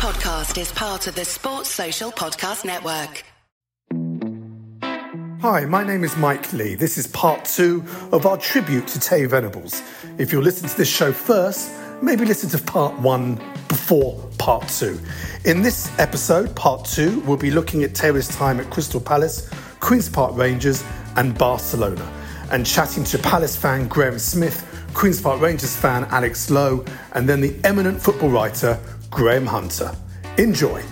podcast is part of the Sports Social Podcast Network. Hi, my name is Mike Leigh. This is part two of our tribute to Terry Venables. If you're listening to this show first, maybe listen to part one before part two. In this episode, part two, we'll be looking at Terry's time at Crystal Palace, Queen's Park Rangers, and Barcelona, and chatting to Palace fan Graham Smith, Queen's Park Rangers fan Alex Lowe, and then the eminent football writer Graham Hunter. Enjoy.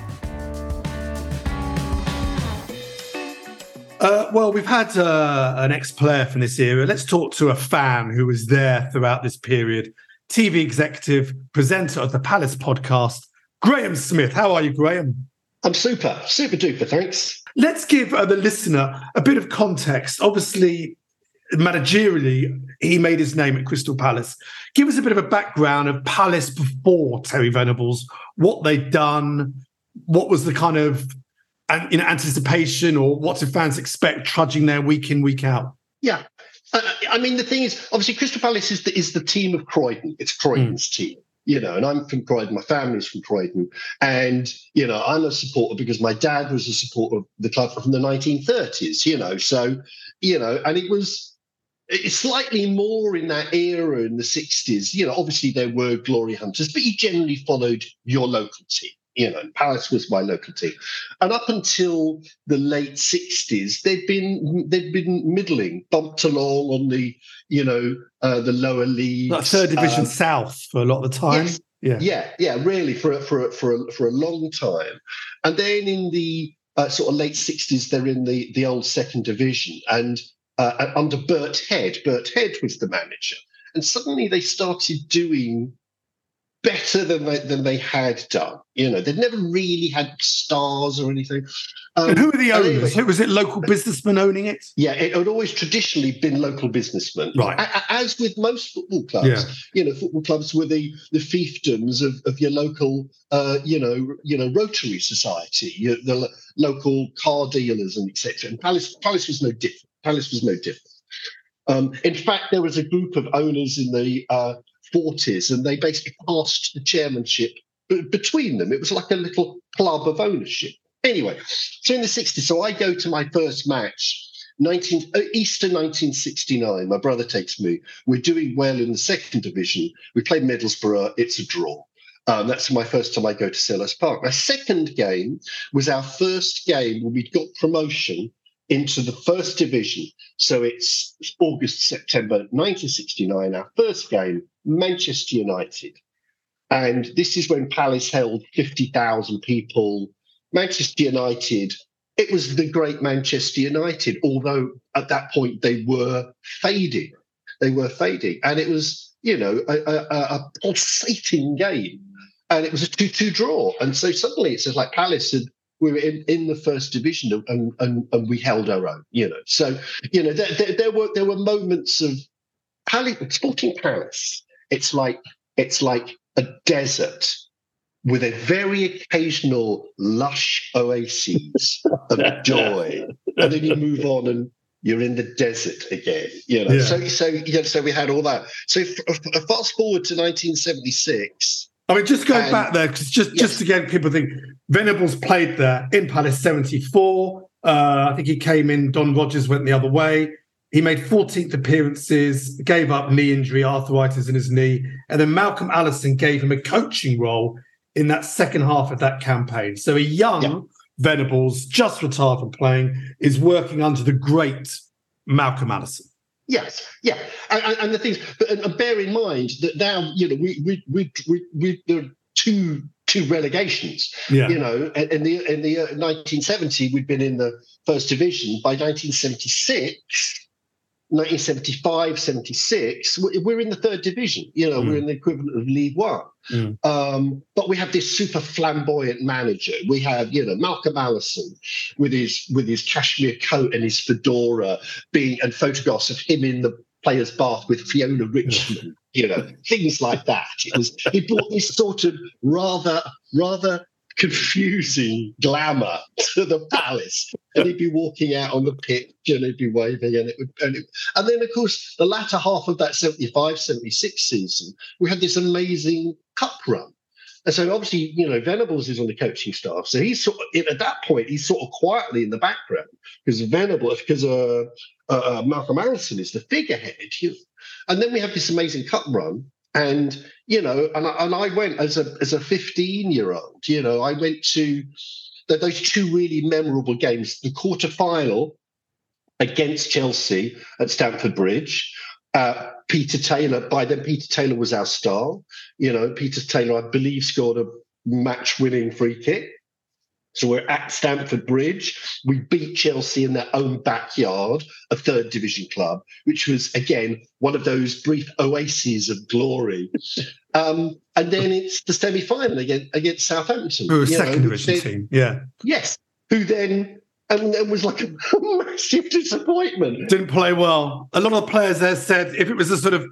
Uh, well, we've had uh, an ex player from this era. Let's talk to a fan who was there throughout this period. TV executive, presenter of the Palace podcast, Graham Smith. How are you, Graham? I'm super, super duper. Thanks. Let's give uh, the listener a bit of context. Obviously, managerially, he made his name at Crystal Palace. Give us a bit of a background of Palace before Terry Venables, what they'd done, what was the kind of in anticipation, or what do fans expect trudging there week in, week out? Yeah. Uh, I mean, the thing is, obviously, Crystal Palace is the, is the team of Croydon. It's Croydon's mm. team you know, and I'm from Croydon, my family's from Croydon. And, you know, I'm a supporter because my dad was a supporter of the club from the 1930s, you know. So, you know, and it was it's slightly more in that era in the 60s. You know, obviously there were glory hunters, but you generally followed your local team. You know, Palace was my local team, and up until the late '60s, they've been they've been middling, bumped along on the you know uh, the lower leagues, like third division um, south for a lot of the time. Yes, yeah, yeah, yeah, really for a, for a, for a, for a long time, and then in the uh, sort of late '60s, they're in the the old second division, and uh, under Bert Head. Bert Head was the manager, and suddenly they started doing better than they, than they had done. You know, they'd never really had stars or anything. Um, and who were the owners? Anyway, was it local businessmen owning it? Yeah, it had always traditionally been local businessmen. Right. As with most football clubs, yeah. you know, football clubs were the the fiefdoms of, of your local, uh, you know, you know, Rotary Society, your, the local car dealers and etc. And Palace Palace was no different. Palace was no different. Um, in fact, there was a group of owners in the uh, 40s, and they basically passed the chairmanship between them. It was like a little club of ownership. Anyway, so in the 60s, so I go to my first match. 19, uh, Easter 1969, my brother takes me. We're doing well in the second division. We play Middlesbrough. It's a draw. Um, that's my first time I go to Selhurst Park. My second game was our first game when we got promotion into the first division. So it's August, September 1969, our first game, Manchester United. And this is when Palace held 50,000 people. Manchester United, it was the great Manchester United, although at that point they were fading. They were fading. And it was, you know, a, a, a pulsating game. And it was a 2 2 draw. And so suddenly it's like Palace had we were in, in the first division and, and, and we held our own, you know. So, you know, there, there, there were there were moments of Sporting Paris. It's like it's like a desert with a very occasional lush oases of joy, and then you move on and you're in the desert again. You know, yeah. so so you know, so we had all that. So f- fast forward to 1976 I mean, just going back there, because just, yes. just to get people think, Venables played there in Palace 74. Uh, I think he came in, Don Rogers went the other way. He made 14th appearances, gave up knee injury, arthritis in his knee. And then Malcolm Allison gave him a coaching role in that second half of that campaign. So a young yeah. Venables, just retired from playing, is working under the great Malcolm Allison. Yes, yeah, and, and the things, but and bear in mind that now you know we we we we, we there are two two relegations. Yeah. You know, in the in the 1970 uh, we'd been in the first division. By 1976, 1975, 76, we're in the third division. You know, mm. we're in the equivalent of League One. Mm. Um, but we have this super flamboyant manager. We have, you know, Malcolm Allison with his with his cashmere coat and his fedora, being and photographs of him in the players' bath with Fiona Richmond. you know, things like that. It was he brought this sort of rather rather confusing glamour to the palace. And he'd be walking out on the pitch and he'd be waving. And it would, and, it, and then, of course, the latter half of that 75 76 season, we had this amazing cup run. and so obviously, you know, Venables is on the coaching staff. So he's sort of, at that point, he's sort of quietly in the background because Venables, because uh, uh, uh, Malcolm Allison is the figurehead. And then we have this amazing cup run. And, you know, and I, and I went as a as a 15 year old, you know, I went to those two really memorable games, the quarter final against Chelsea at Stamford Bridge. Uh, Peter Taylor, by then Peter Taylor was our star. You know, Peter Taylor, I believe, scored a match winning free kick. So we're at Stamford Bridge. We beat Chelsea in their own backyard, a third division club, which was, again, one of those brief oases of glory. Um, and then it's the semi final against, against Southampton. Who a second know, division then, team, yeah. Yes, who then and it was like a massive disappointment. Didn't play well. A lot of the players there said if it was a sort of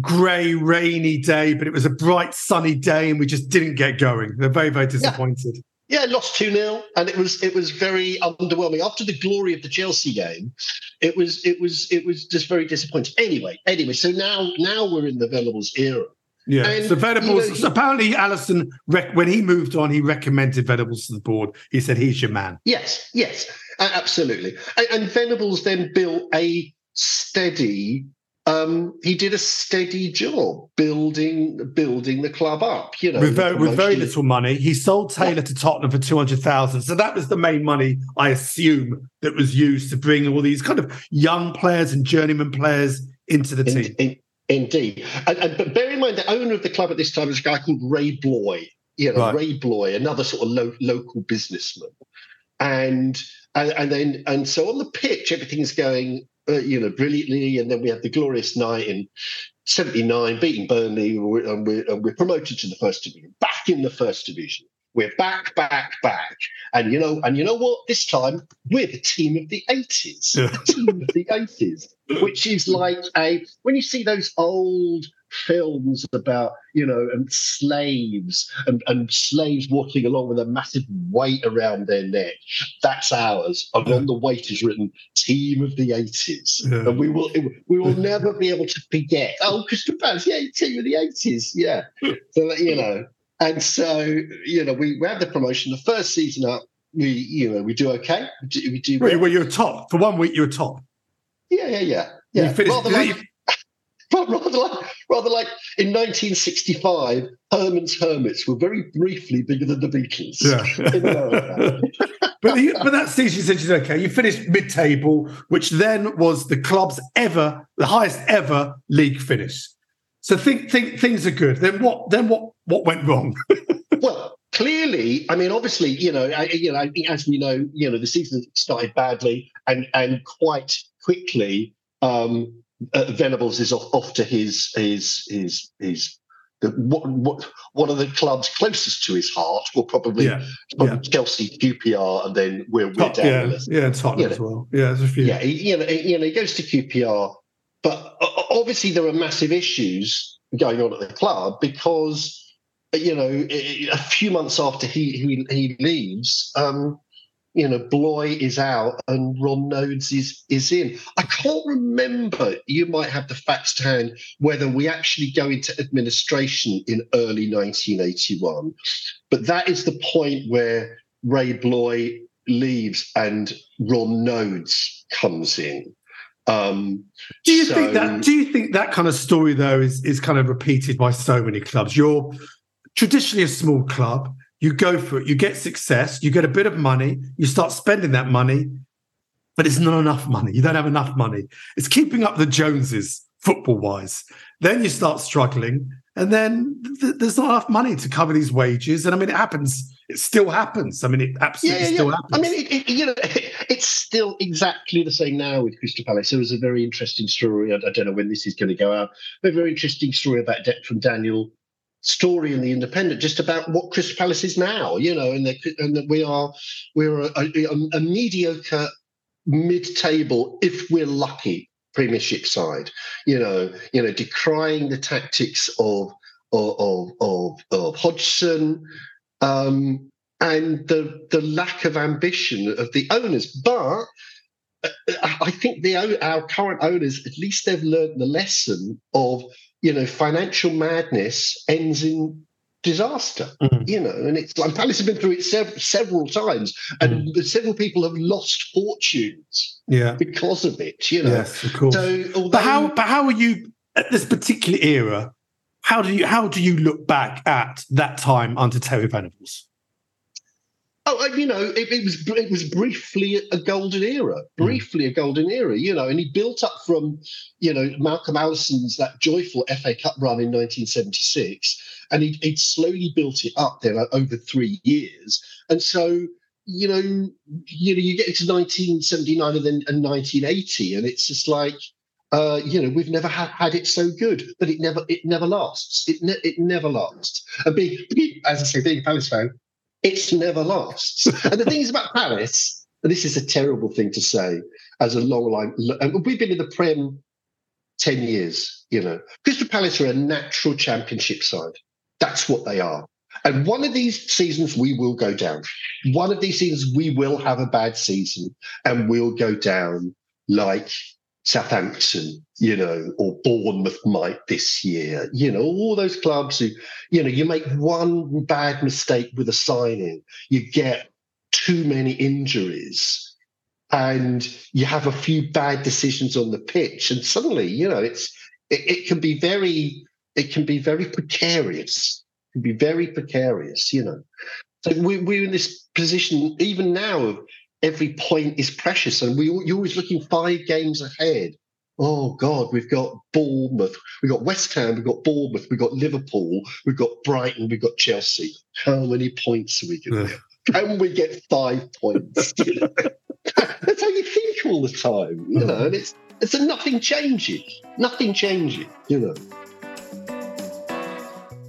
grey, rainy day, but it was a bright, sunny day, and we just didn't get going. They're very, very disappointed. Yeah. Yeah, lost 2 0, and it was it was very underwhelming. After the glory of the Chelsea game, it was it was it was just very disappointing. Anyway, anyway, so now now we're in the Venables era. Yeah, and, so Venables. You know, so apparently, Allison, rec- when he moved on, he recommended Venables to the board. He said he's your man. Yes, yes, absolutely. And, and Venables then built a steady um, he did a steady job building building the club up. You know, with very, with very little money, he sold Taylor yeah. to Tottenham for two hundred thousand. So that was the main money, I assume, that was used to bring all these kind of young players and journeyman players into the team. In, in, indeed, and, and, but bear in mind, the owner of the club at this time was a guy called Ray Bloy. You know, right. Ray Bloy, another sort of lo- local businessman, and, and and then and so on the pitch, everything's going uh, you know, brilliantly. And then we had the glorious night in 79, beating Burnley, and we're, and we're, and we're promoted to the first division, back in the first division. We're back, back, back. And you know, and you know what? This time we're the team of the 80s. Yeah. The team of the 80s, which is like a when you see those old films about you know and slaves and, and slaves walking along with a massive weight around their neck. That's ours. And on the weight is written team of the 80s yeah. and we will we will never be able to forget. Oh christopher yeah team of the 80s yeah. So you know and so you know we, we have the promotion. The first season up we you know we do okay. We do, we do well, well. you're top. For one week you're top. Yeah yeah yeah. Yeah. You finished, like, but rather like, rather like in 1965, Herman's Hermits were very briefly bigger than the Beatles. Yeah. but, the, but that season said she's okay. You finished mid-table, which then was the club's ever, the highest ever league finish. So think, think things are good. Then what? Then what? What went wrong? well, clearly, I mean, obviously, you know, I, you know, as we know, you know, the season started badly, and and quite quickly, um, uh, Venables is off, off to his his his his the, what, what one of the clubs closest to his heart will probably, yeah, probably yeah. Chelsea, QPR, and then we're, we're down yeah, the Yeah, Tottenham you know, as well. Yeah, there's a few. Yeah, he, you know, he, you know, he goes to QPR, but obviously there are massive issues going on at the club because you know a few months after he he, he leaves. Um, you know, Bloy is out and Ron Noades is is in. I can't remember. You might have the facts to hand whether we actually go into administration in early 1981, but that is the point where Ray Bloy leaves and Ron Noades comes in. Um, do you so, think that? Do you think that kind of story though is is kind of repeated by so many clubs? You're traditionally a small club you go for it, you get success, you get a bit of money, you start spending that money, but it's not enough money. You don't have enough money. It's keeping up the Joneses football wise. Then you start struggling, and then th- there's not enough money to cover these wages. And I mean, it happens. It still happens. I mean, it absolutely yeah, yeah, still happens. I mean, it, it, you know, it's still exactly the same now with Crystal Palace. There was a very interesting story. I, I don't know when this is going to go out. A very interesting story about debt from Daniel story in the Independent just about what Crystal Palace is now, you know, and, and that we are we're a, a, a mediocre mid-table if we're lucky Premiership side, you know, you know, decrying the tactics of of of, of, Hodgson. Um, and the the lack of ambition of the owners, but uh, I think the our current owners, at least they've learned the lesson of you know, financial madness ends in disaster, mm-hmm. you know. And it's like Palace have been through it sev- several times, and mm. several people have lost fortunes, yeah, because of it. You know, yes, of course. So, although, but how, but how are you at this particular era? How do you how do you look back at that time under Terry Venables? Oh, you know, it, it, was it was briefly a golden era, hmm. briefly a golden era, you know, and he built up from, you know, Malcolm Allison's that joyful FA Cup run in 1976, and he would slowly built it up there over three years, and so you know, you know, you get into 1979 and then and 1980, and it's just like, uh, you know, we've never had, had it so good, but it never it never lasts. It ne- it never lasts. And being, as I say, being a Palace fan, it's never lasts. and the thing is about and this is a terrible thing to say as a long line, we've been in the Prem 10 years, you know. Crystal Palace are a natural championship side. That's what they are. And one of these seasons, we will go down. One of these seasons, we will have a bad season and we'll go down like Southampton, you know, or Bournemouth might this year, you know, all those clubs who, you know, you make one bad mistake with a signing, you get too many injuries, and you have a few bad decisions on the pitch, and suddenly, you know, it's it, it can be very it can be very precarious. It can be very precarious, you know. So we, we're in this position even now of every point is precious, and we you're always looking five games ahead. Oh God, we've got Bournemouth, we've got West Ham, we've got Bournemouth, we've got Liverpool, we've got Brighton, we've got Chelsea. How many points are we going to get? Can we get five points? That's how you think all the time, you know. And it's it's a nothing changes, nothing changes, you know.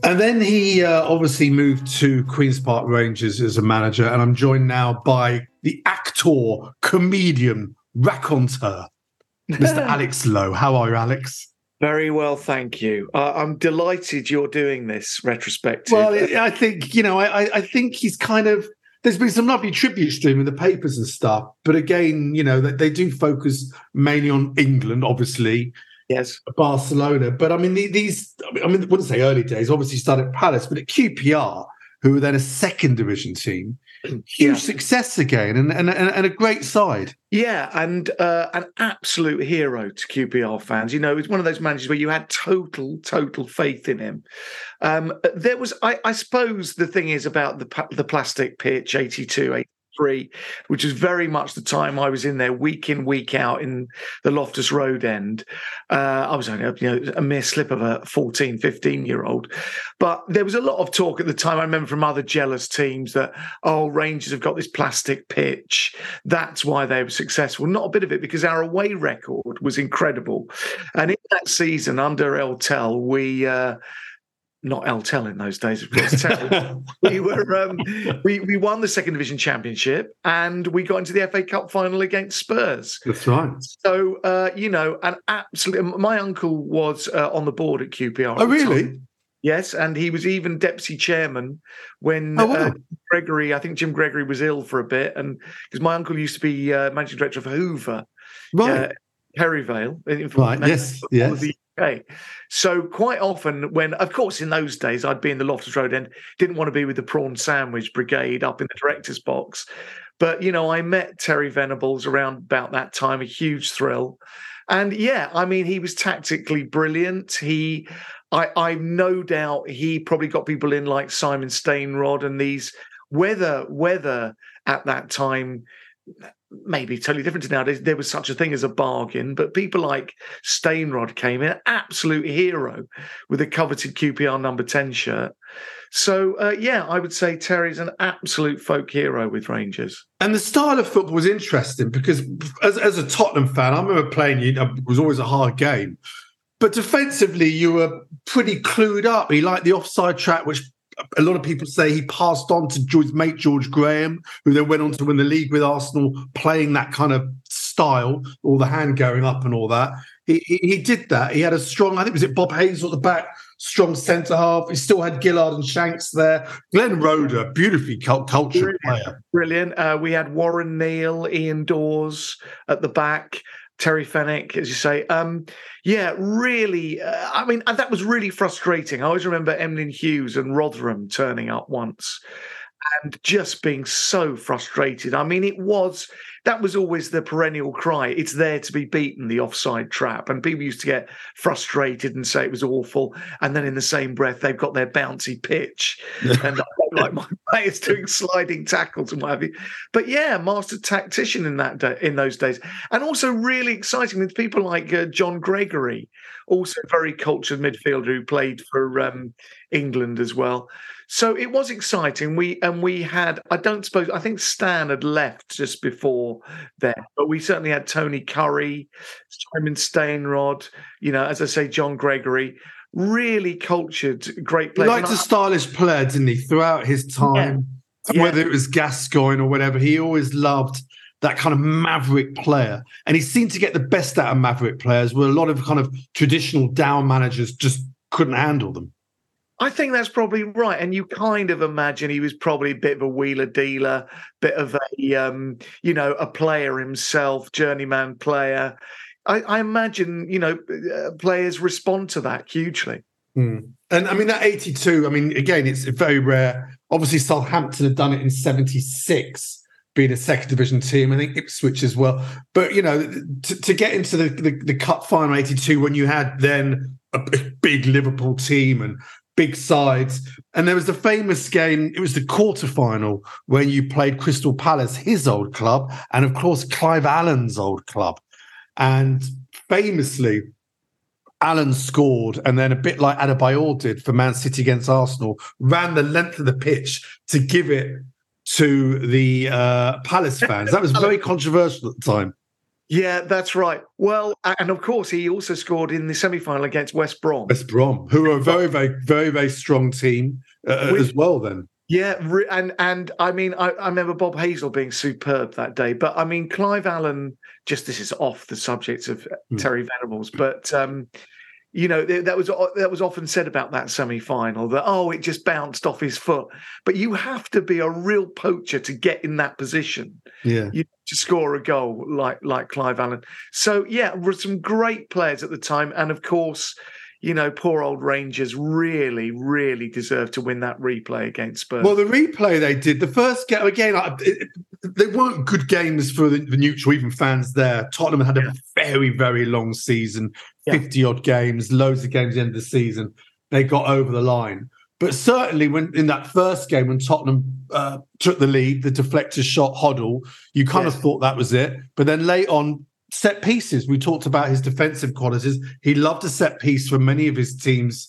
And then he uh, obviously moved to Queen's Park Rangers as a manager, and I'm joined now by the actor, comedian, raconteur, Mr. Alex Lowe. How are you, Alex? Very well, thank you. Uh, I'm delighted you're doing this retrospective. Well, I think you know, I, I think he's kind of. There's been some lovely tributes to him in the papers and stuff, but again, you know, they, they do focus mainly on England, obviously. Yes, Barcelona. But I mean, these. I mean, I wouldn't say early days. Obviously, started at Palace, but at QPR, who were then a second division team, huge yeah. success again and, and, and a great side. Yeah, and uh, an absolute hero to QPR fans. You know, it's one of those managers where you had total, total faith in him. Um, there was, I, I, suppose, the thing is about the the plastic pitch, 82, three, which was very much the time I was in there week in, week out in the Loftus Road end. Uh, I was only you know, a mere slip of a 14, 15 year old. But there was a lot of talk at the time. I remember from other jealous teams that, oh, Rangers have got this plastic pitch. That's why they were successful. Not a bit of it, because our away record was incredible. And in that season under El Tel, we. Uh, not El Tel in those days, of course. we were um, we we won the second division championship and we got into the FA Cup final against Spurs. That's right. So uh, you know, and absolutely, my uncle was uh, on the board at QPR. Oh, really? Yes, and he was even deputy chairman when oh, wow. uh, Gregory, I think Jim Gregory was ill for a bit, and because my uncle used to be uh, managing director of Hoover, right? Uh, Perivale, right? Yes, yes. Okay. So quite often when of course in those days I'd be in the Loftus Road end, didn't want to be with the prawn sandwich brigade up in the director's box. But you know, I met Terry Venables around about that time, a huge thrill. And yeah, I mean, he was tactically brilliant. He I I've no doubt he probably got people in like Simon Stainrod and these whether whether at that time maybe totally different to nowadays. There was such a thing as a bargain, but people like Stainrod came in, absolute hero with a coveted QPR number 10 shirt. So, uh, yeah, I would say Terry's an absolute folk hero with Rangers. And the style of football was interesting because, as, as a Tottenham fan, I remember playing you, it was always a hard game. But defensively, you were pretty clued up. He liked the offside trap, which a lot of people say he passed on to his mate George Graham, who then went on to win the league with Arsenal, playing that kind of style, all the hand going up and all that. He, he, he did that. He had a strong, I think was it Bob Hayes at the back, strong centre half. He still had Gillard and Shanks there. Glenn Roeder, beautifully cult- cultured Brilliant. player. Brilliant. Uh, we had Warren Neill, Ian Dawes at the back. Terry Fenwick, as you say. Um, yeah, really. Uh, I mean, that was really frustrating. I always remember Emlyn Hughes and Rotherham turning up once and just being so frustrated. I mean, it was that was always the perennial cry. It's there to be beaten, the offside trap. And people used to get frustrated and say it was awful. And then in the same breath, they've got their bouncy pitch. and like my players doing sliding tackles and what have you. But yeah, master tactician in that day, in those days. And also really exciting with people like uh, John Gregory, also very cultured midfielder who played for um, England as well. So it was exciting. We and we had, I don't suppose, I think Stan had left just before then, but we certainly had Tony Currie, Simon Stainrod, you know, as I say, John Gregory, really cultured, great player. He liked a stylish player, didn't he? Throughout his time, yeah. whether yeah. it was Gascoigne or whatever, he always loved that kind of maverick player. And he seemed to get the best out of maverick players, where a lot of kind of traditional down managers just couldn't handle them. I think that's probably right. And you kind of imagine he was probably a bit of a wheeler dealer, bit of a, um, you know, a player himself, journeyman player. I, I imagine, you know, uh, players respond to that hugely. Mm. And I mean, that 82, I mean, again, it's very rare. Obviously, Southampton had done it in 76, being a second division team. I think Ipswich as well. But, you know, to, to get into the, the, the cup final 82 when you had then a big Liverpool team and big sides. And there was the famous game, it was the quarterfinal when you played Crystal Palace, his old club, and of course, Clive Allen's old club. And famously, Allen scored, and then a bit like Adebayor did for Man City against Arsenal, ran the length of the pitch to give it to the uh, Palace fans. That was very controversial at the time. Yeah, that's right. Well, and of course, he also scored in the semi final against West Brom. West Brom, who are a very, very, very, very strong team uh, With, as well, then. Yeah, and and I mean, I, I, remember Bob Hazell being superb that day. But I mean, Clive Allen. Just this is off the subject of mm. Terry Venables, but um, you know that was that was often said about that semi-final that oh it just bounced off his foot but you have to be a real poacher to get in that position yeah you, to score a goal like like Clive Allen so yeah were some great players at the time and of course you know, poor old Rangers really, really deserve to win that replay against Spurs. Well, the replay they did, the first game, again, it, they weren't good games for the, the, neutral, even fans there. Tottenham had a very, very long season, 50 odd games, loads of games at the end of the season. They got over the line. But certainly, when in that first game, when Tottenham uh, took the lead, the deflector shot Hoddle, you kind yes. of thought that was it. But then late on, set pieces. We talked about his defensive qualities. He loved a set piece for many of his teams.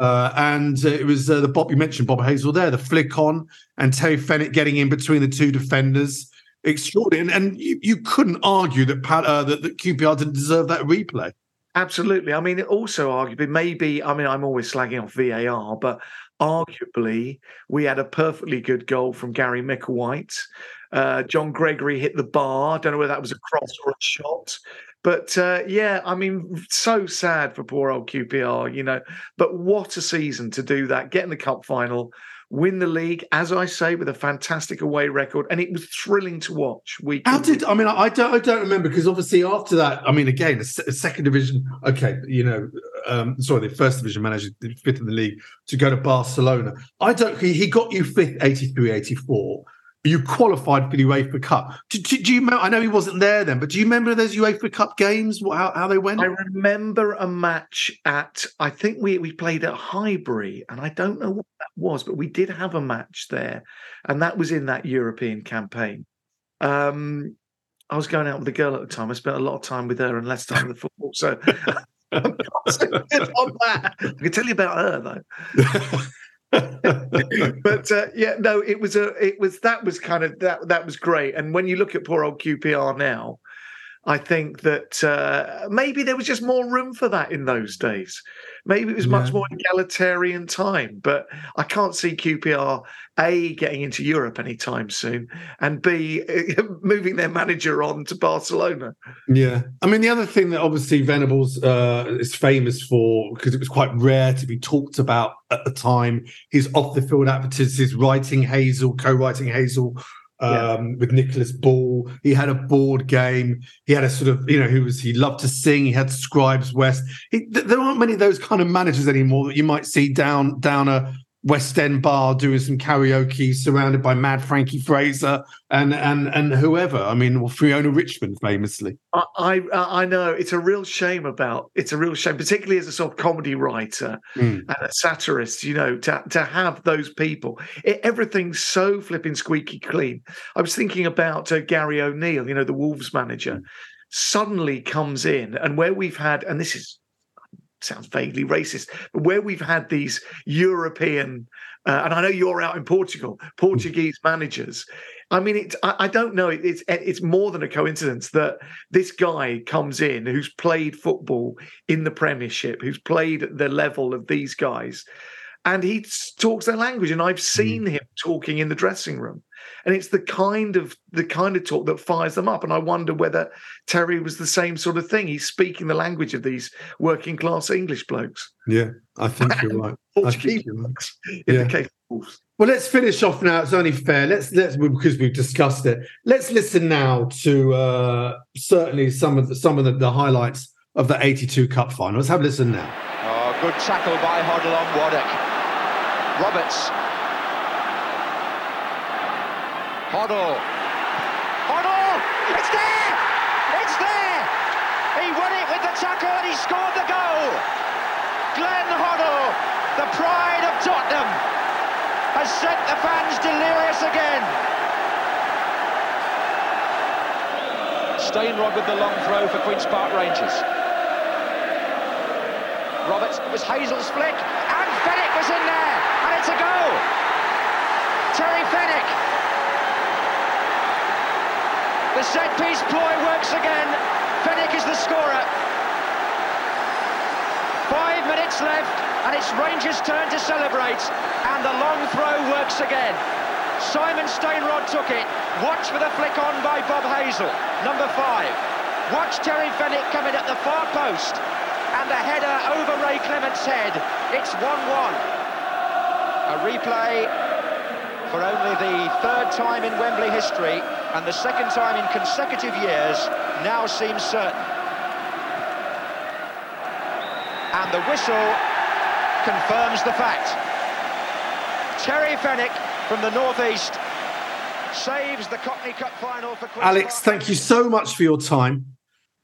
Uh, and uh, it was uh, the Bob you mentioned, Bob Hazell there, the flick on, and Terry Fenwick getting in between the two defenders. Extraordinary. And, and you, you, couldn't argue that, uh, that, that QPR didn't deserve that replay. Absolutely. I mean, it also arguably, maybe, I mean, I'm always slagging off VAR, but arguably, we had a perfectly good goal from Gary Micklewhite. Uh, John Gregory hit the bar. I don't know whether that was a cross or a shot. But uh, yeah, I mean, so sad for poor old QPR, you know. But what a season to do that, get in the cup final, win the league, as I say, with a fantastic away record, and it was thrilling to watch. Week How did I mean? I don't, I don't remember because obviously after that, I mean, again, a, a second division. Okay, you know, um, sorry, the first division manager, fifth in the league, to go to Barcelona. I don't. He, he got you fifth, 83, 84 you qualified for the UEFA Cup. Do, do, do, you? I know he wasn't there then, but do you remember those UEFA Cup games? How, how they went? I remember a match at. I think we we played at Highbury, and I don't know what that was, but we did have a match there, and that was in that European campaign. Um, I was going out with a girl at the time. I spent a lot of time with her and less time with the football, so. I'm not so good on that. I can tell you about her though. but uh, yeah, no, it was a, it was that was kind of that that was great. And when you look at poor old QPR now, I think that uh, maybe there was just more room for that in those days. Maybe it was much more egalitarian time, but I can't see QPR a getting into Europe anytime soon, and b moving their manager on to Barcelona. Yeah, I mean the other thing that obviously Venables uh, is famous for because it was quite rare to be talked about at the time. His off the field activities, writing Hazell, co-writing Hazell um, yeah. with Nicholas Ball. He had a board game. He had a sort of, you know, he was he loved to sing. He had Scribes West. He, there aren't many of those kind of managers anymore that you might see down down a West End bar doing some karaoke, surrounded by Mad Frankie Fraser and and and whoever. I mean, well, Fiona Richmond famously. I, I, I know it's a real shame about it's a real shame, particularly as a sort of comedy writer mm. and a satirist. You know, to to have those people, it, everything's so flipping squeaky clean. I was thinking about uh, Gary O'Neil, you know, the Wolves manager, mm. suddenly comes in, and where we've had, and this is sounds vaguely racist, but where we've had these European, uh, and I know you're out in Portugal, Portuguese managers. I mean, it, I, I, don't know. It's it's more than a coincidence that this guy comes in who's played football in the Premiership, who's played at the level of these guys, and he talks their language. And I've hmm. seen him talking in the dressing room and it's the kind of the kind of talk that fires them up and i wonder whether terry was the same sort of thing he's speaking the language of these working class english blokes yeah i think you're right i think you're right in yeah. the case of well, let's finish off now. It's only fair. Let's let's because we've discussed it. Let's listen now to uh, certainly some of the some of the, the highlights of the '82 Cup final. Let's have a listen now. Oh, good tackle by Hoddle on Waddock. Roberts Hoddle. Hoddle! It's there! It's there! He won it with the tackle and he scored the goal! Glenn Hoddle, the pride of Tottenham, has sent the fans delirious again. Stainrod with the long throw for Queen's Park Rangers. Roberts, it was Hazell's flick, and Fenwick was in there, and it's a goal! Terry Fenwick the set piece ploy works again. Fenwick is the scorer. Five minutes left, and it's Rangers' turn to celebrate. And the long throw works again. Simon Stainrod took it. Watch for the flick on by Bob Hazell, number five. Watch Terry Fenwick coming at the far post. And the header over Ray Clemence head. It's 1-1. A replay for only the third time in Wembley history and the second time in consecutive years now seems certain. And the whistle confirms the fact. Terry Fenwick from the northeast saves the Cockney Cup final for Queen's Alex, thank you so much for your time.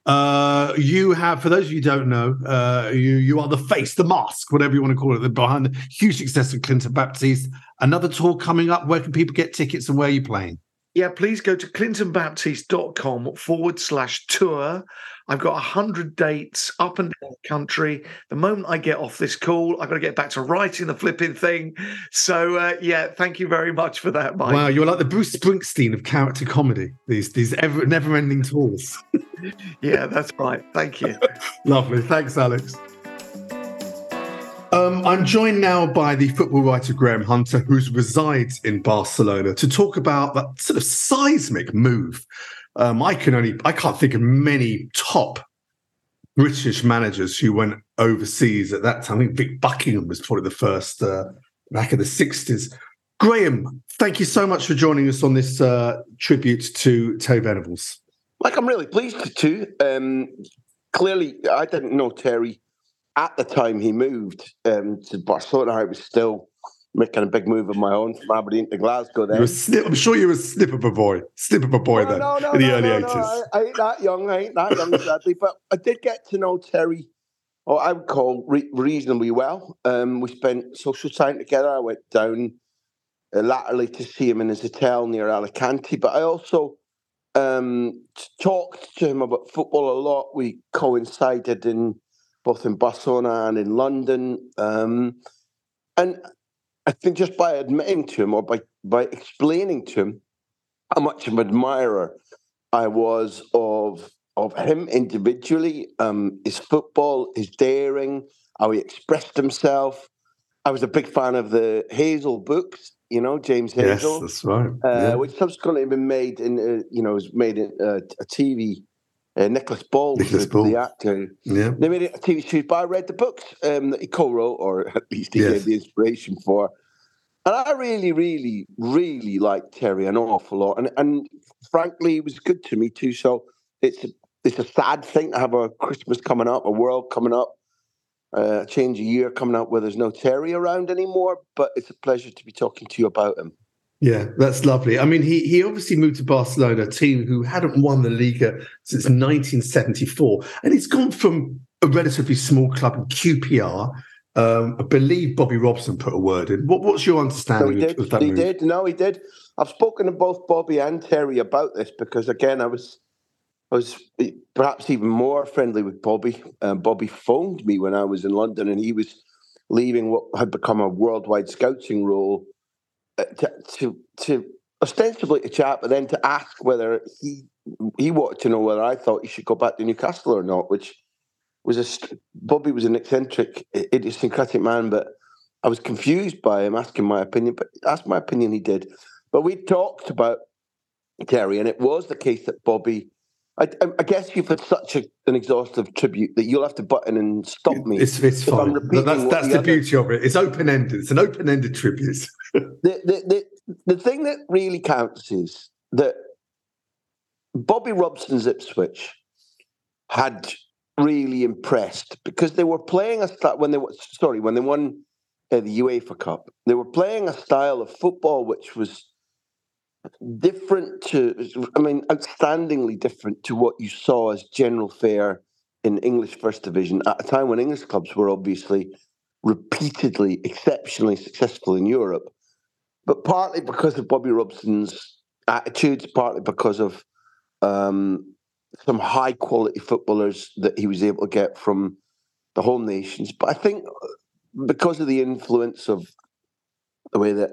Uh, you have, for those of you who don't know, uh, you you are the face, the mask, whatever you want to call it, the behind the huge success of Clinton Baptiste. Another tour coming up. Where can people get tickets and where are you playing? Yeah, please go to clintonbaptiste.com forward slash tour. I've got 100 dates up and down the country. The moment I get off this call, I've got to get back to writing the flipping thing. So, uh, yeah, thank you very much for that, Mike. Wow, you're like the Bruce Springsteen of character comedy, these, these ever, never ending tours. yeah, that's right. Thank you. Lovely. Thanks, Alex. Um, I'm joined now by the football writer Graham Hunter, who resides in Barcelona, to talk about that sort of seismic move. Um, I can only, I can't think of many top British managers who went overseas at that time. I think Vic Buckingham was probably the first uh, back in the 60s. Graham, thank you so much for joining us on this uh, tribute to Terry Venables. Like, I'm really pleased to. Um, clearly, I didn't know Terry at the time he moved um, to Barcelona, I was still making a big move of my own from Aberdeen to Glasgow. Then snip, I'm sure you were a snip of a boy, snip of a boy no, then no, no, in the early eighties. I, I, ain't that young. I ain't that young, sadly. But I did get to know Terry. Oh, I would call re- reasonably well. Um, we spent social time together. I went down uh, latterly to see him in his hotel near Alicante, but I also um, talked to him about football a lot. We coincided in both in Barcelona and in London. Um, and I think just by admitting to him or by, by explaining to him how much of an admirer I was of of him individually, um, his football, his daring, how he expressed himself. I was a big fan of the Hazell books, you know, James Hazell. Yes, that's right. Uh, yeah. Which subsequently been made in, uh, you know, was made in uh, a TV uh, Nicholas Ball Nicholas Ball. the actor. Yeah. They made it a TV series, but I read the books um, that he co-wrote, or at least he yes. gave the inspiration for. And I really, really, really like Terry an awful lot. And and frankly, he was good to me too. So it's a, it's a sad thing to have a Christmas coming up, a world coming up, uh, a change of year coming up where there's no Terry around anymore. But it's a pleasure to be talking to you about him. Yeah, that's lovely. I mean, he he obviously moved to Barcelona, a team who hadn't won the Liga since 1974, and he's gone from a relatively small club in QPR. Um, I believe Bobby Robson put a word in. What, what's your understanding no, he did. of that? He move? did. No, he did. I've spoken to both Bobby and Terry about this because, again, I was I was perhaps even more friendly with Bobby. Um, Bobby phoned me when I was in London, and he was leaving what had become a worldwide scouting role Uh, to, to to ostensibly to chat, but then to ask whether he he wanted to know whether I thought he should go back to Newcastle or not, which was a Bobby was an eccentric, idiosyncratic man, but I was confused by him asking my opinion. But asked my opinion, he did. But we talked about Terry, and it was the case that Bobby I, I, guess you've had such a, an exhaustive tribute that you'll have to button and stop me. It's, it's fine. That's, that's the, the beauty of it. It's open ended. It's an open ended tribute. the, the, the, the thing that really counts is that Bobby Robson's Ipswich had really impressed because they were playing a style when they were sorry when they won uh, the UEFA Cup. They were playing a style of football which was different to, I mean, outstandingly different to what you saw as general fare in English First Division at a time when English clubs were obviously repeatedly exceptionally successful in Europe, but partly because of Bobby Robson's attitudes, partly because of um, some high quality footballers that he was able to get from the home nations. But I think because of the influence of the way that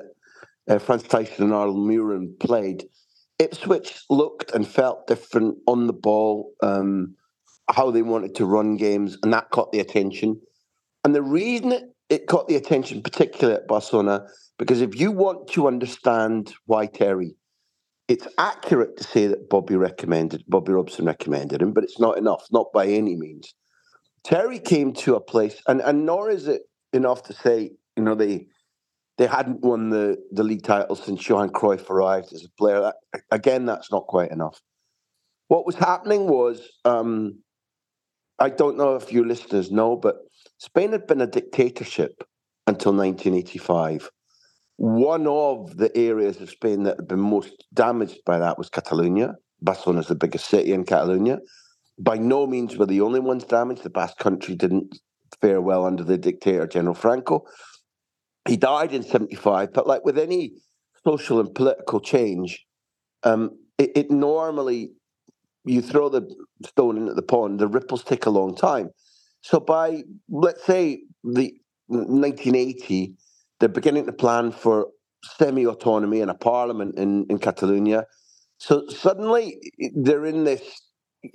uh, Frans Thijssen and Arnold Mühren played, Ipswich looked and felt different on the ball, um, how they wanted to run games, and that caught the attention. And the reason it, it caught the attention, particularly at Barcelona, because if you want to understand why Terry, it's accurate to say that Bobby recommended, Bobby Robson recommended him, but it's not enough, not by any means. Terry came to a place, and, and nor is it enough to say, you know, they they hadn't won the, the league title since Johan Cruyff arrived as a player. That, again, that's not quite enough. What was happening was, um, I don't know if your listeners know, but Spain had been a dictatorship until 1985. One of the areas of Spain that had been most damaged by that was Catalonia. Barcelona is the biggest city in Catalonia. By no means were the only ones damaged. The Basque country didn't fare well under the dictator, General Franco he died in 75, but like with any social and political change, um, it, it, normally, you throw the stone into the pond, the ripples take a long time. So by, let's say, the 1980, they're beginning to plan for semi-autonomy and a parliament in, in Catalonia. So suddenly they're in this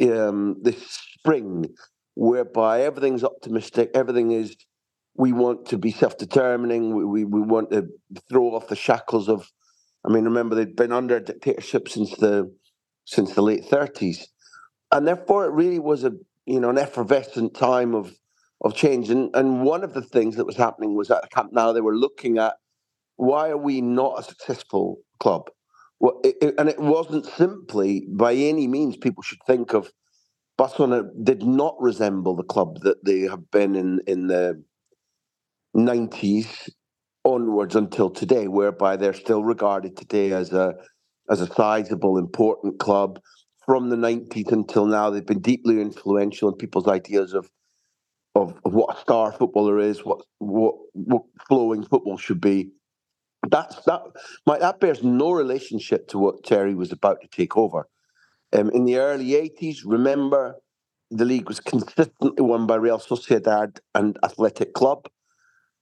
um, this spring whereby everything's optimistic, everything is we want to be self-determining. We, we, we want to throw off the shackles of. I mean, remember they'd been under a dictatorship since the since the late thirties, and therefore it really was a you know an effervescent time of of change. And and one of the things that was happening was at Camp Nou they were looking at why are we not a successful club? Well, it, it, and it wasn't simply by any means people should think of Barcelona did not resemble the club that they have been in in the 90s onwards until today, whereby they're still regarded today as a as a sizable, important club. From the 90s until now, they've been deeply influential in people's ideas of of, of what a star footballer is, what, what what flowing football should be. That's that. My, that bears no relationship to what Terry was about to take over. Um, in the early 80s, remember the league was consistently won by Real Sociedad and Athletic Club.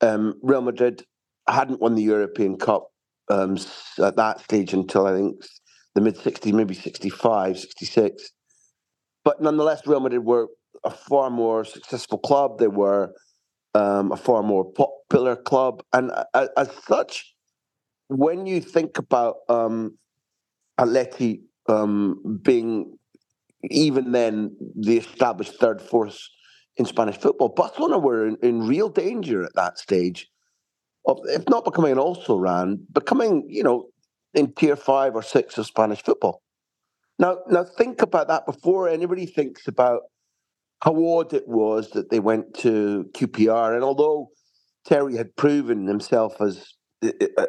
Um, Real Madrid hadn't won the European Cup um, at that stage until I think the mid 60s, maybe 65, 66. But nonetheless, Real Madrid were a far more successful club. They were um, a far more popular club. And as, such, when you think about um, Atleti um, being even then the established third force in Spanish football. Barcelona were in, in real danger at that stage of if not becoming an also ran, becoming you know in tier five or six of Spanish football. Now, now think about that before anybody thinks about how odd it was that they went to QPR. And although Terry had proven himself as, uh,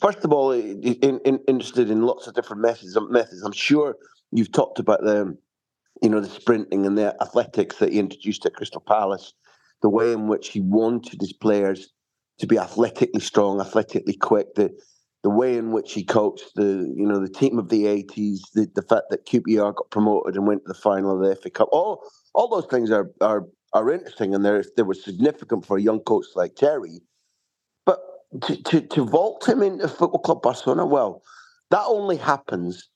first of all, in, in, interested in lots of different methods. Methods. I'm sure you've talked about the, you know, the sprinting and the athletics that he introduced at Crystal Palace, the way in which he wanted his players to be athletically strong, athletically quick. The the way in which he coached the you know the team of the 80s the, the fact that QPR got promoted and went to the final of the FA Cup all all those things are are are interesting and they're they were significant for a young coach like Terry but to, to, to vault him into Football Club Barcelona well that only happens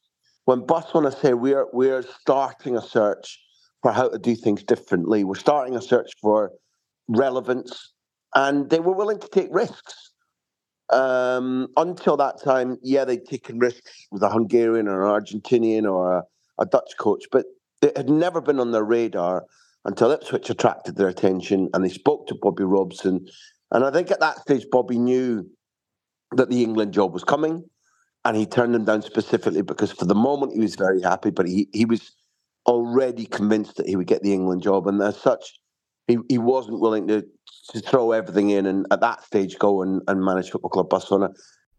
when Barcelona say we're we're starting a search for how to do things differently we're starting a search for relevance and they were willing to take risks um, until that time, yeah, they'd taken risks with a Hungarian or an Argentinian or a, a Dutch coach, but it had never been on their radar until Ipswich attracted their attention and they spoke to Bobby Robson. And I think at that stage, Bobby knew that the England job was coming and he turned them down specifically because for the moment he was very happy, but he, he was already convinced that he would get the England job. And as such, he, he wasn't willing to to throw everything in and at that stage go and, and manage Football Club Barcelona.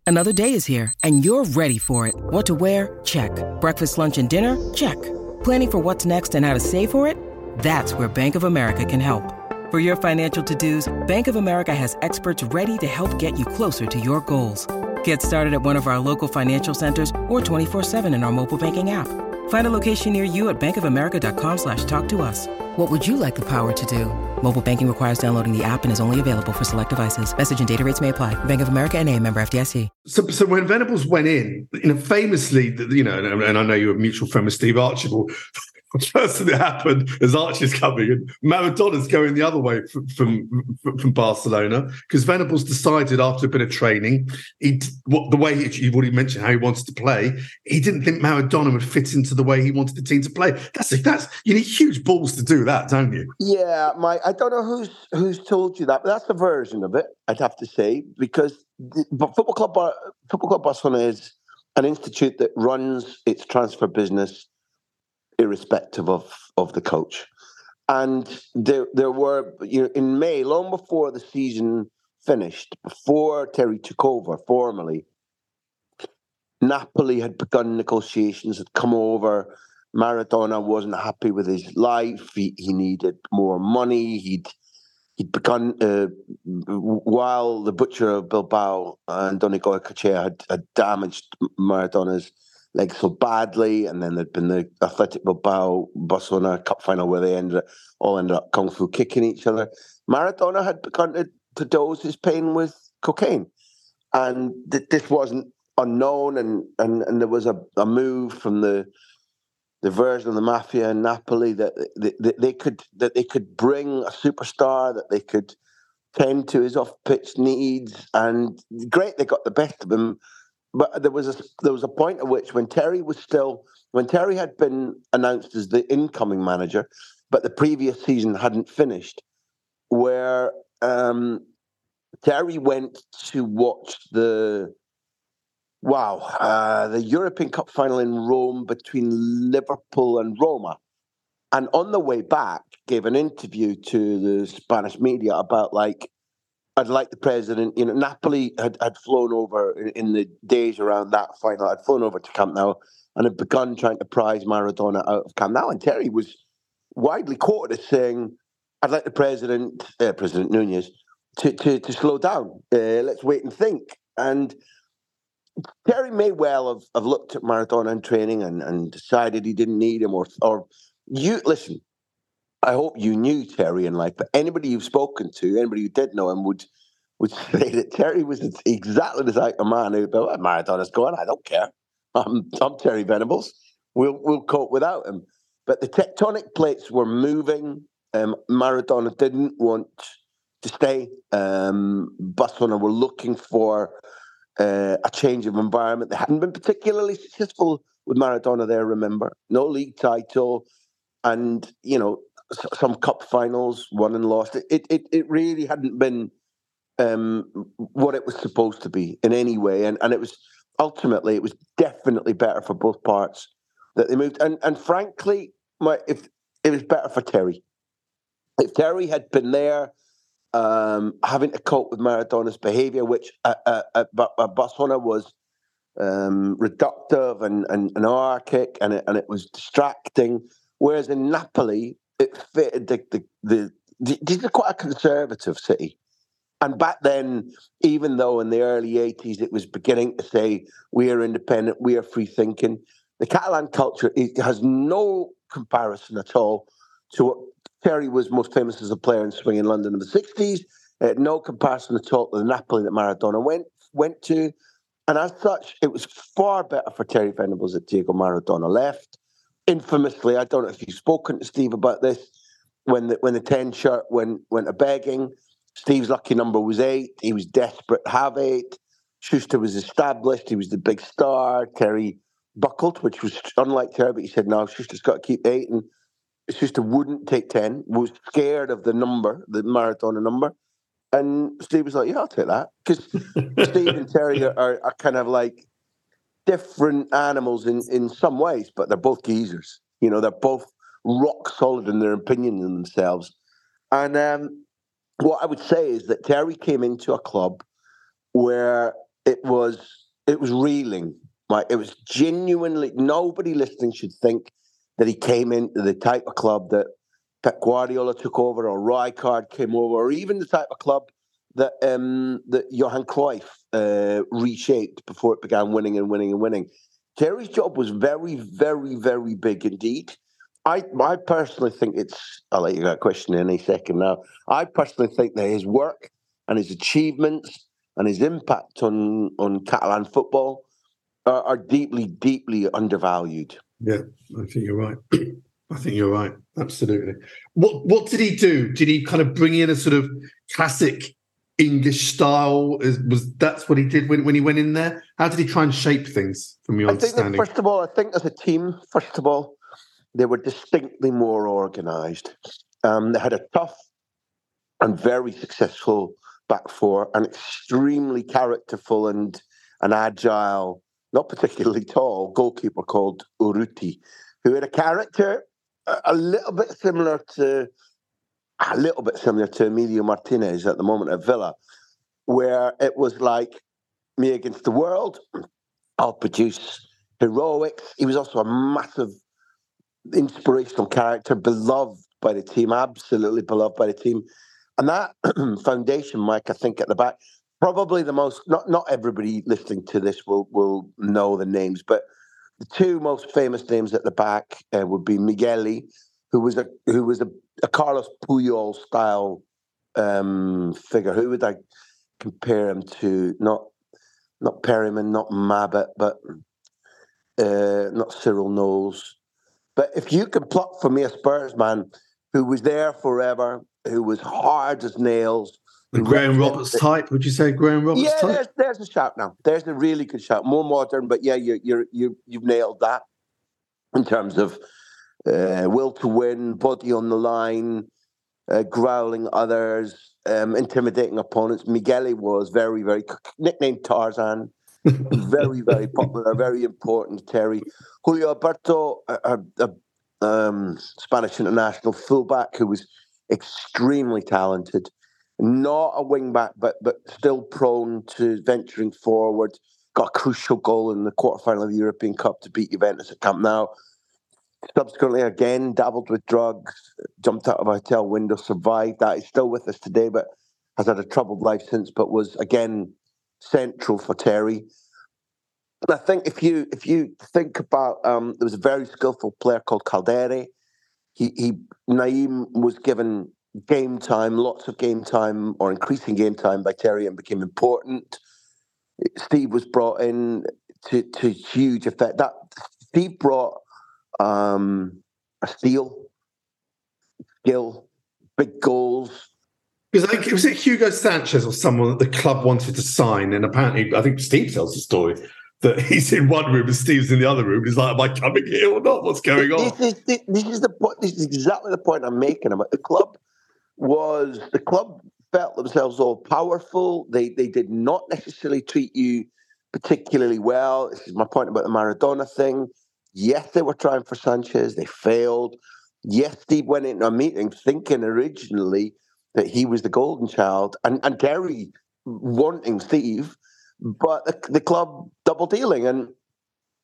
Another day is here and you're ready for it. What to wear? Check. Breakfast, lunch, and dinner? Check. Planning for what's next and how to save for it? That's where Bank of America can help. For your financial to-dos, Bank of America has experts ready to help get you closer to your goals. Get started at one of our local financial centers or 24-7 in our mobile banking app. Find a location near you at bankofamerica.com slash talk to us. What would you like the power to do? Mobile banking requires downloading the app and is only available for select devices. Message and data rates may apply. Bank of America and a member FDIC. So, so when Venables went in, you know, famously, you know, and I know you're a mutual friend with Steve Archibald, first thing that happened is Archie's coming and Maradona's going the other way from from, from Barcelona because Venables decided after a bit of training, he what the way he, you've already mentioned how he wanted to play, he didn't think Maradona would fit into the way he wanted the team to play. That's that's you need huge balls to do that, don't you? Yeah, my I don't know who's who's told you that, but that's the version of it. I'd have to say because the, but football club football club Barcelona is an institute that runs its transfer business irrespective of of the coach. And there there were you know in May, long before the season finished, before Terry took over formally, Napoli had begun negotiations, had come over. Maradona wasn't happy with his life. He, he needed more money. He'd he'd begun uh, while the butcher of Bilbao Andoni Goikoetxea had, had damaged Maradona's leg so badly, and then there'd been the Athletic Bilbao Barcelona Cup final where they ended all ended up kung fu kicking each other. Maradona had begun to, to dose his pain with cocaine, and th- this wasn't unknown, and, and and there was a, a move from the the version of the mafia in Napoli that, that they could that they could bring a superstar that they could tend to his off pitch needs, and great they got the best of him but there was a there was a point at which when Terry was still when Terry had been announced as the incoming manager, but the previous season hadn't finished, where um, Terry went to watch the wow uh, the European Cup final in Rome between Liverpool and Roma, and on the way back gave an interview to the Spanish media about like I'd like the president, you know, Napoli had, had flown over in, the days around that final, had flown over to Camp Nou and had begun trying to prize Maradona out of Camp Nou. And Terry was widely quoted as saying, I'd like the president, uh, President Nunez, to, to, to slow down. Uh, let's wait and think. And Terry may well have, have looked at Maradona in training and, and decided he didn't need him or, or you listen, I hope you knew Terry in life, but anybody you've spoken to, anybody who did know him, would would say that Terry was exactly the type of man be like, Maradona's going, I don't care. I'm, I'm Terry Venables. We'll we'll cope without him. But the tectonic plates were moving. Um, Maradona didn't want to stay. Um, Barcelona were looking for uh, a change of environment. They hadn't been particularly successful with Maradona there, remember. No league title. And, you know, some cup finals, won and lost. It, it, it really hadn't been um, what it was supposed to be in any way, and and it was ultimately it was definitely better for both parts that they moved. And and frankly, my if it was better for Terry, if Terry had been there. Um, having to cope with Maradona's behaviour, which at, Barcelona was um, reductive and, and anarchic, and it, and it was distracting. Whereas in Napoli, it fitted the, the, the, the these are quite a conservative city. And back then, even though in the early 80s it was beginning to say, we are independent, we are free thinking, the Catalan culture has no comparison at all to what Terry was most famous as a player in swing in London in the 60s. Uh, no comparison at all to the Napoli that Maradona went went to. And as such, it was far better for Terry Venables that Diego Maradona left. Infamously, I don't know if you've spoken to Steve about this, when the when the 10 shirt went went a begging, Steve's lucky number was eight. He was desperate to have eight. Schuster was established. He was the big star. Terry buckled, which was unlike Terry, but he said, no, Schuster's got to keep eight. And Schuster wouldn't take 10, was scared of the number, the Maradona number. And Steve was like, "Yeah, I'll take that," because Steve and Terry are, are, are, kind of like different animals in in some ways, but they're both geezers. You know, they're both rock solid in their opinion in themselves. And um, what I would say is that Terry came into a club where it was it was reeling. Like it was genuinely nobody listening should think that he came into the type of club that Pep Guardiola took over, or Rijkaard came over, or even the type of club that um, that Johan Cruyff uh, reshaped before it began winning and winning and winning. Terry's job was very, very, very big indeed. I, I personally think it's. I'll let you get a question in a second now. I personally think that his work and his achievements and his impact on on Catalan football are, are deeply, deeply undervalued. Yeah, I think you're right. I think you're right. Absolutely. What What did he do? Did he kind of bring in a sort of classic English style? Is, was that's what he did when, when he went in there? How did he try and shape things? From your I understanding, that, first of all, I think as a team, first of all, they were distinctly more organised. Um, they had a tough and very successful back four, an extremely characterful and an agile, not particularly tall goalkeeper called Urruti, who had a character a little bit similar to a little bit similar to Emilio Martinez at the moment at Villa, where it was like me against the world. I'll produce heroics. He was also a massive inspirational character, beloved by the team, absolutely beloved by the team. And that foundation, Mike, I think at the back, probably the most not not everybody listening to this will will know the names, but the two most famous names at the back uh, would be Migueli, who was a who was a, a Carlos Puyol style um, figure. Who would I compare him to? Not not Perryman, not Mabbutt, but uh, not Cyril Knowles. But if you can pluck for me a Spurs man who was there forever, who was hard as nails, the Graham Roberts type, would you say Graham Roberts yeah, type? There's, there's a shout now. There's a really good shout. More modern, but yeah, you you you you've nailed that in terms of uh, will to win, body on the line, uh, growling others, um, intimidating opponents. Migueli was very, very nicknamed Tarzan. very, very popular, very important. Terry Julio Alberto, a, a, a um, Spanish international fullback who was extremely talented not a wing back, but but still prone to venturing forward. Got a crucial goal in the quarterfinal of the European Cup to beat Juventus at Camp Nou. Subsequently, again dabbled with drugs, jumped out of a hotel window, survived that. He's still with us today, but has had a troubled life since. But was again central for Terry. And I think if you if you think about, um, there was a very skillful player called Calderé. He he Nayim was given game time, lots of game time or increasing game time by Terry and became important. Steve was brought in to, to huge effect. That Steve brought um, a steal, skill, big goals. Because I think it was it Hugo Sanchez or someone that the club wanted to sign, and apparently I think Steve tells the story that he's in one room and Steve's in the other room. He's like, "Am I coming here or not? What's going on?" This is, this, this is the point. This is exactly the point I'm making about the club was the club felt themselves all powerful. They they did not necessarily treat you particularly well. This is my point about the Maradona thing. Yes, they were trying for Sanchez. They failed. Yes, Steve went into a meeting thinking originally that he was the golden child, and and Terry wanting Steve, but the, the club double dealing. And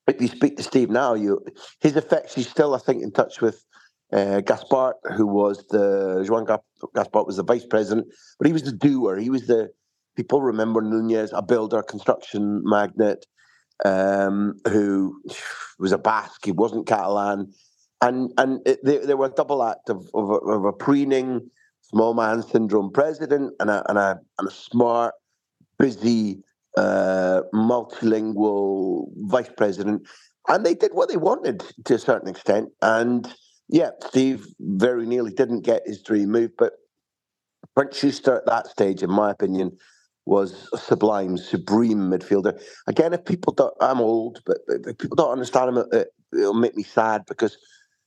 if you speak to Steve now, you his effects. He's still, I think, in touch with uh, Gaspart, who was the Joan Gaspart was the vice president, but he was the doer. He was the people remember Nunez, a builder, construction magnate, um, who was a Basque. He wasn't Catalan, and and it, there, there were a double act of, of, of a preening small man syndrome president and a and a, and a smart, busy, uh, multilingual vice president, and they did what they wanted to a certain extent, and yeah, Steve very nearly didn't get his dream move, but Bernd Schuster at that stage, in my opinion, was a sublime, supreme midfielder. Again, if people don't, I'm old, but if people don't understand him, it, will make me sad because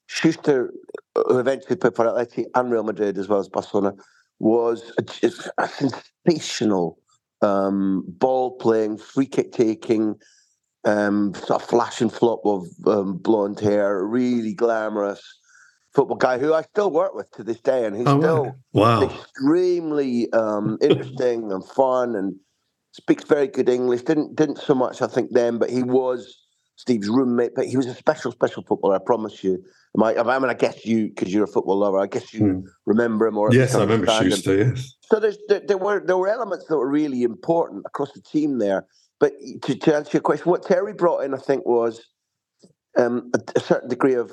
Schuster, who eventually played for Atleti and Real Madrid as well as Barcelona, was a, a sensational um, ball playing, free kick taking, um, sort of flash and flop of um, blonde hair, really glamorous football guy who I still work with to this day, and he's oh, still wow. extremely um, interesting and fun, and speaks very good English. Didn't didn't so much, I think, then, but he was Steve's roommate. But he was a special, special footballer. I promise you. I, I mean, I guess you, because you're a football lover, I guess you hmm. remember him. Or yes, I remember Schuster. Yes. So there's, there, there were there were elements that were really important across the team there. But to, to answer your question, what Terry brought in, I think, was um, a, a certain degree of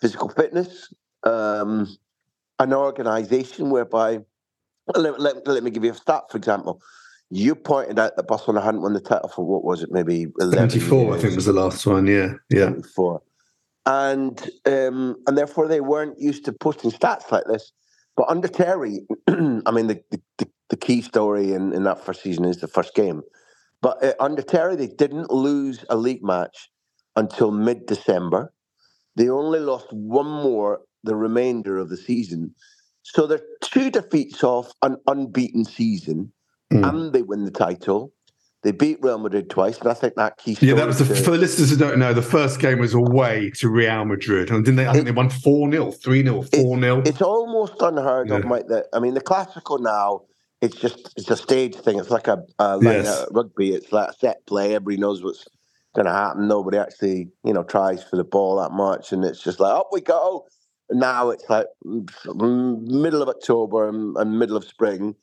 physical fitness, um, an organization whereby, let, let, let, me give you a stat, for example. You pointed out that Barcelona hadn't won the title for what was it, maybe 74, years. I think was the last one, yeah. Yeah. 74. And, um, and therefore they weren't used to posting stats like this. But under Terry, I mean, the, the, the, key story in, in that first season is the first game. But uh, under Terry, they didn't lose a league match until mid December. They only lost one more the remainder of the season. So they're two defeats off an unbeaten season, mm. and they win the title. They beat Real Madrid twice, and I think that key. Yeah, that was the for the listeners who don't know. The first game was away to Real Madrid, and didn't they? I think it, they won four 0 three 0 four 0 It's almost unheard yeah. of, Mike. That I mean, the Clásico now. It's just it's a stage thing. It's like a, a like yes. a rugby. It's like a set play. Everybody knows what's going to happen. Nobody actually, you know, tries for the ball that much, and it's just like up we go. Now it's like mm, mm, middle of October and, and middle of spring,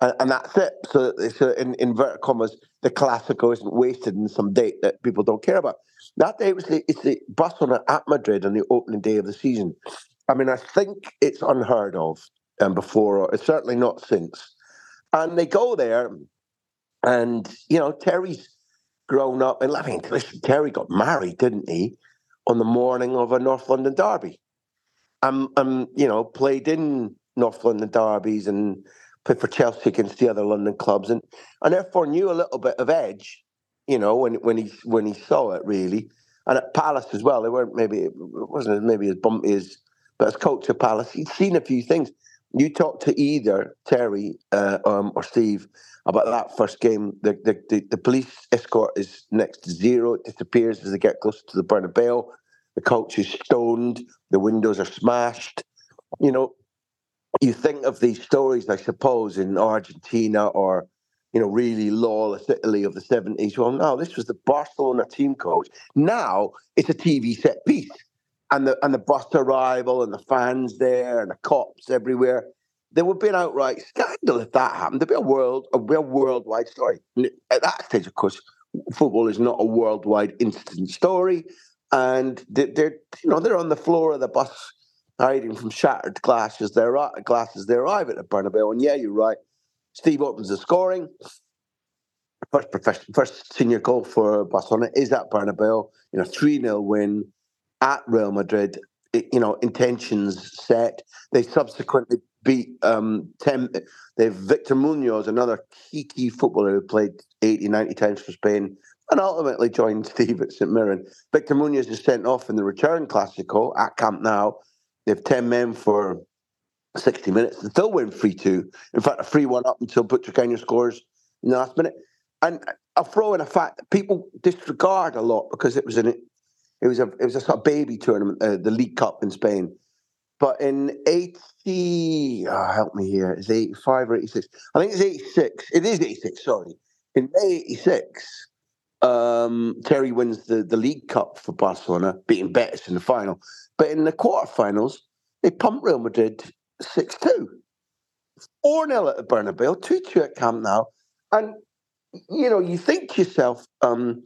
and, and, that's it. So, so uh, in inverted commas, the Clásico isn't wasted in some date that people don't care about. That day was the it's the Barcelona at Madrid on the opening day of the season. I mean, I think it's unheard of um, before, or it's certainly not since. And they go there, and you know Terry's grown up. And I listen, Terry got married, didn't he, on the morning of a North London derby? Um, um, you know, played in North London derbies and played for Chelsea against the other London clubs, and and therefore knew a little bit of edge. You know, when when he when he saw it really, and at Palace as well, they weren't maybe it wasn't maybe as bumpy as, but as coach of Palace, he'd seen a few things. You talk to either Terry uh, um, or Steve about that first game. The, the, the, the, police escort is next to zero. It disappears as they get closer to the Bernabeu. The coach is stoned. The windows are smashed. You know, you think of these stories, I suppose, in Argentina or, you know, really lawless Italy of the 70s. Well, no, this was the Barcelona team coach. Now it's a TV set piece. And the and the bus arrival and the fans there and the cops everywhere there would be an outright scandal if that happened. There'd be a world, a real worldwide story. At that stage, of course, football is not a worldwide instant story, and they're, you know they're on the floor of the bus, hiding from shattered glasses. They're glasses. They arrive at the Bernabeu, and yeah, you're right. Steve opens the scoring. First professional, first senior goal for Barcelona is at Bernabeu. You know, three 0 win at Real Madrid. You know, intentions set. They subsequently beat um, Tem- they've Victor Munoz, another key key footballer who played 80, 90 times for Spain, and ultimately joined Steve at St Mirren. Victor Munoz is sent off in the return Classico at Camp Nou. They have 10 men for 60 minutes. They still win 3 2. In fact, a 3 1 up until Butragueño scores in the last minute. And I'll throw in a fact that people disregard a lot because it was an it was a it was a sort of baby tournament, uh, the League Cup in Spain. But in 80, oh, help me here, it's 85 or 86. I think it's 86. It is 86, sorry. In May 86, um, Terry wins the, the League Cup for Barcelona, beating Betis in the final. But in the quarterfinals, they pumped Real Madrid 6 2. 4 0 at the Bernabeu, 2 2 at Camp Nou. And, you know, you think to yourself, um,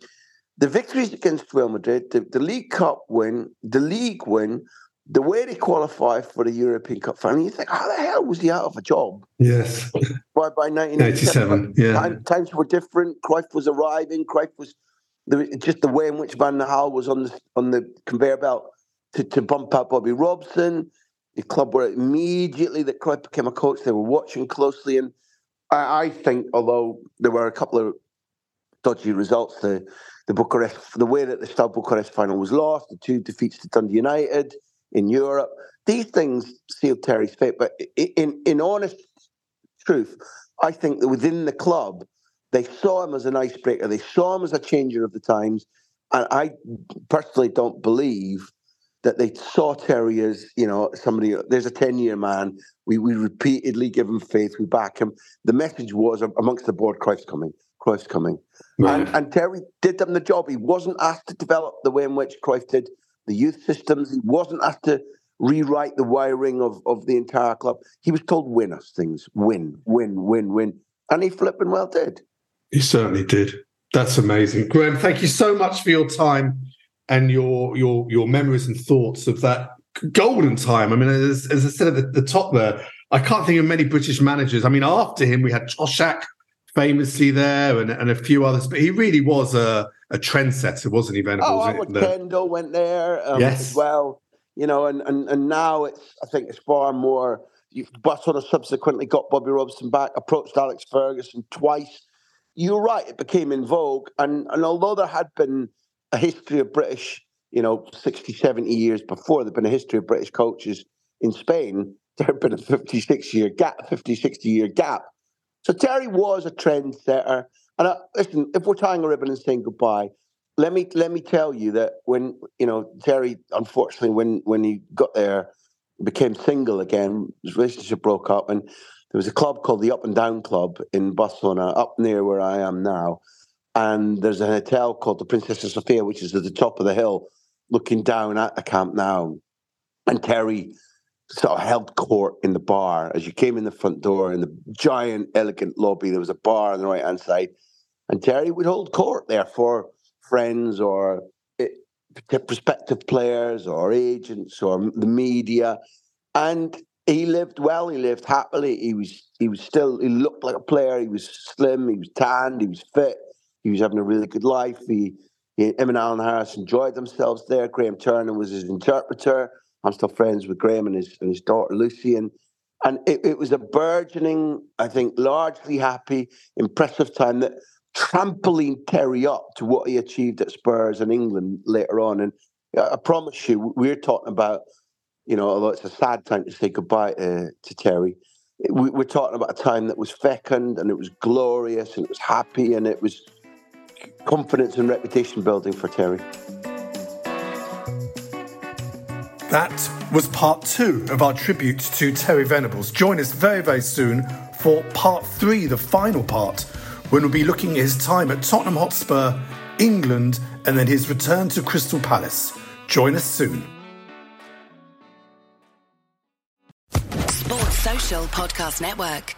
the victories against Real Madrid, the, the League Cup win, the league win, the way they qualify for the European Cup final, you think, how the hell was he out of a job? Yes. By by 1987, yeah. Time, times were different. Cruyff was arriving. Cruyff was the, just the way in which Van Gaal was on the on the conveyor belt to, to bump out Bobby Robson. The club were immediately that Cruyff became a coach. They were watching closely, and I, I think although there were a couple of dodgy results, the the Bucharest, the way that the Steaua Bucharest final was lost, the two defeats to Dundee United in Europe, these things sealed Terry's fate. But in in honest truth, I think that within the club, they saw him as an icebreaker. They saw him as a changer of the times, and I personally don't believe that they saw Terry as you know somebody. There's a ten year man. We we repeatedly give him faith. We back him. The message was amongst the board: Cruyff's coming. Cruyff's coming. Right. And, and Terry did them the job. He wasn't asked to develop the way in which Cruyff did the youth systems. He wasn't asked to rewrite the wiring of, of the entire club. He was told win us things, win, win, win, win. And he flipping well did. He certainly did. That's amazing. Graham, thank you so much for your time and your your your memories and thoughts of that golden time. I mean, as, as I said at the, the, top there, I can't think of many British managers. I mean, after him, we had Toshack famously there and, and a few others, but he really was a, a trendsetter, wasn't he, Venables? Oh, Howard Kendall went there um, yes. as well. You know, and, and and now it's I think it's far more. Barcelona subsequently got Bobby Robson back, approached Alex Ferguson twice. You're right; it became in vogue, and and although there had been a history of British, you know, 60, 70 years before, there'd been a history of British coaches in Spain. There had been a 56 year gap, 50, 60 year gap. So Terry was a trendsetter. And uh, listen, if we're tying a ribbon and saying goodbye, let me let me tell you that when you know Terry, unfortunately, when when he got there, became single again. His relationship broke up, and there was a club called the Up and Down Club in Barcelona, up near where I am now. And there's a hotel called the Princesa Sofia, which is at the top of the hill, looking down at the Camp Nou. And Terry sort of held court in the bar as you came in the front door in the giant, elegant lobby. There was a bar on the right hand side, and Terry would hold court there for friends or eh, prospective players or agents or the media, and he lived well. He lived happily. He was he was still he looked like a player. He was slim. He was tanned. He was fit. He was having a really good life. He, he him and Alan Harris enjoyed themselves there. Graham Turner was his interpreter. I'm still friends with Graham and his and his daughter Lucy, and and it, it was a burgeoning, I think, largely happy, impressive time that trampoline Terry up to what he achieved at Spurs and England later on. And I promise you, we're talking about, you know, although it's a sad time to say goodbye to, to Terry, we're talking about a time that was fecund and it was glorious and it was happy and it was confidence and reputation building for Terry. That was part two of our tribute to Terry Venables. Join us very, very soon for part three, the final part, when we'll be looking at his time at Tottenham Hotspur, England, and then his return to Crystal Palace. Join us soon. Sports Social Podcast Network.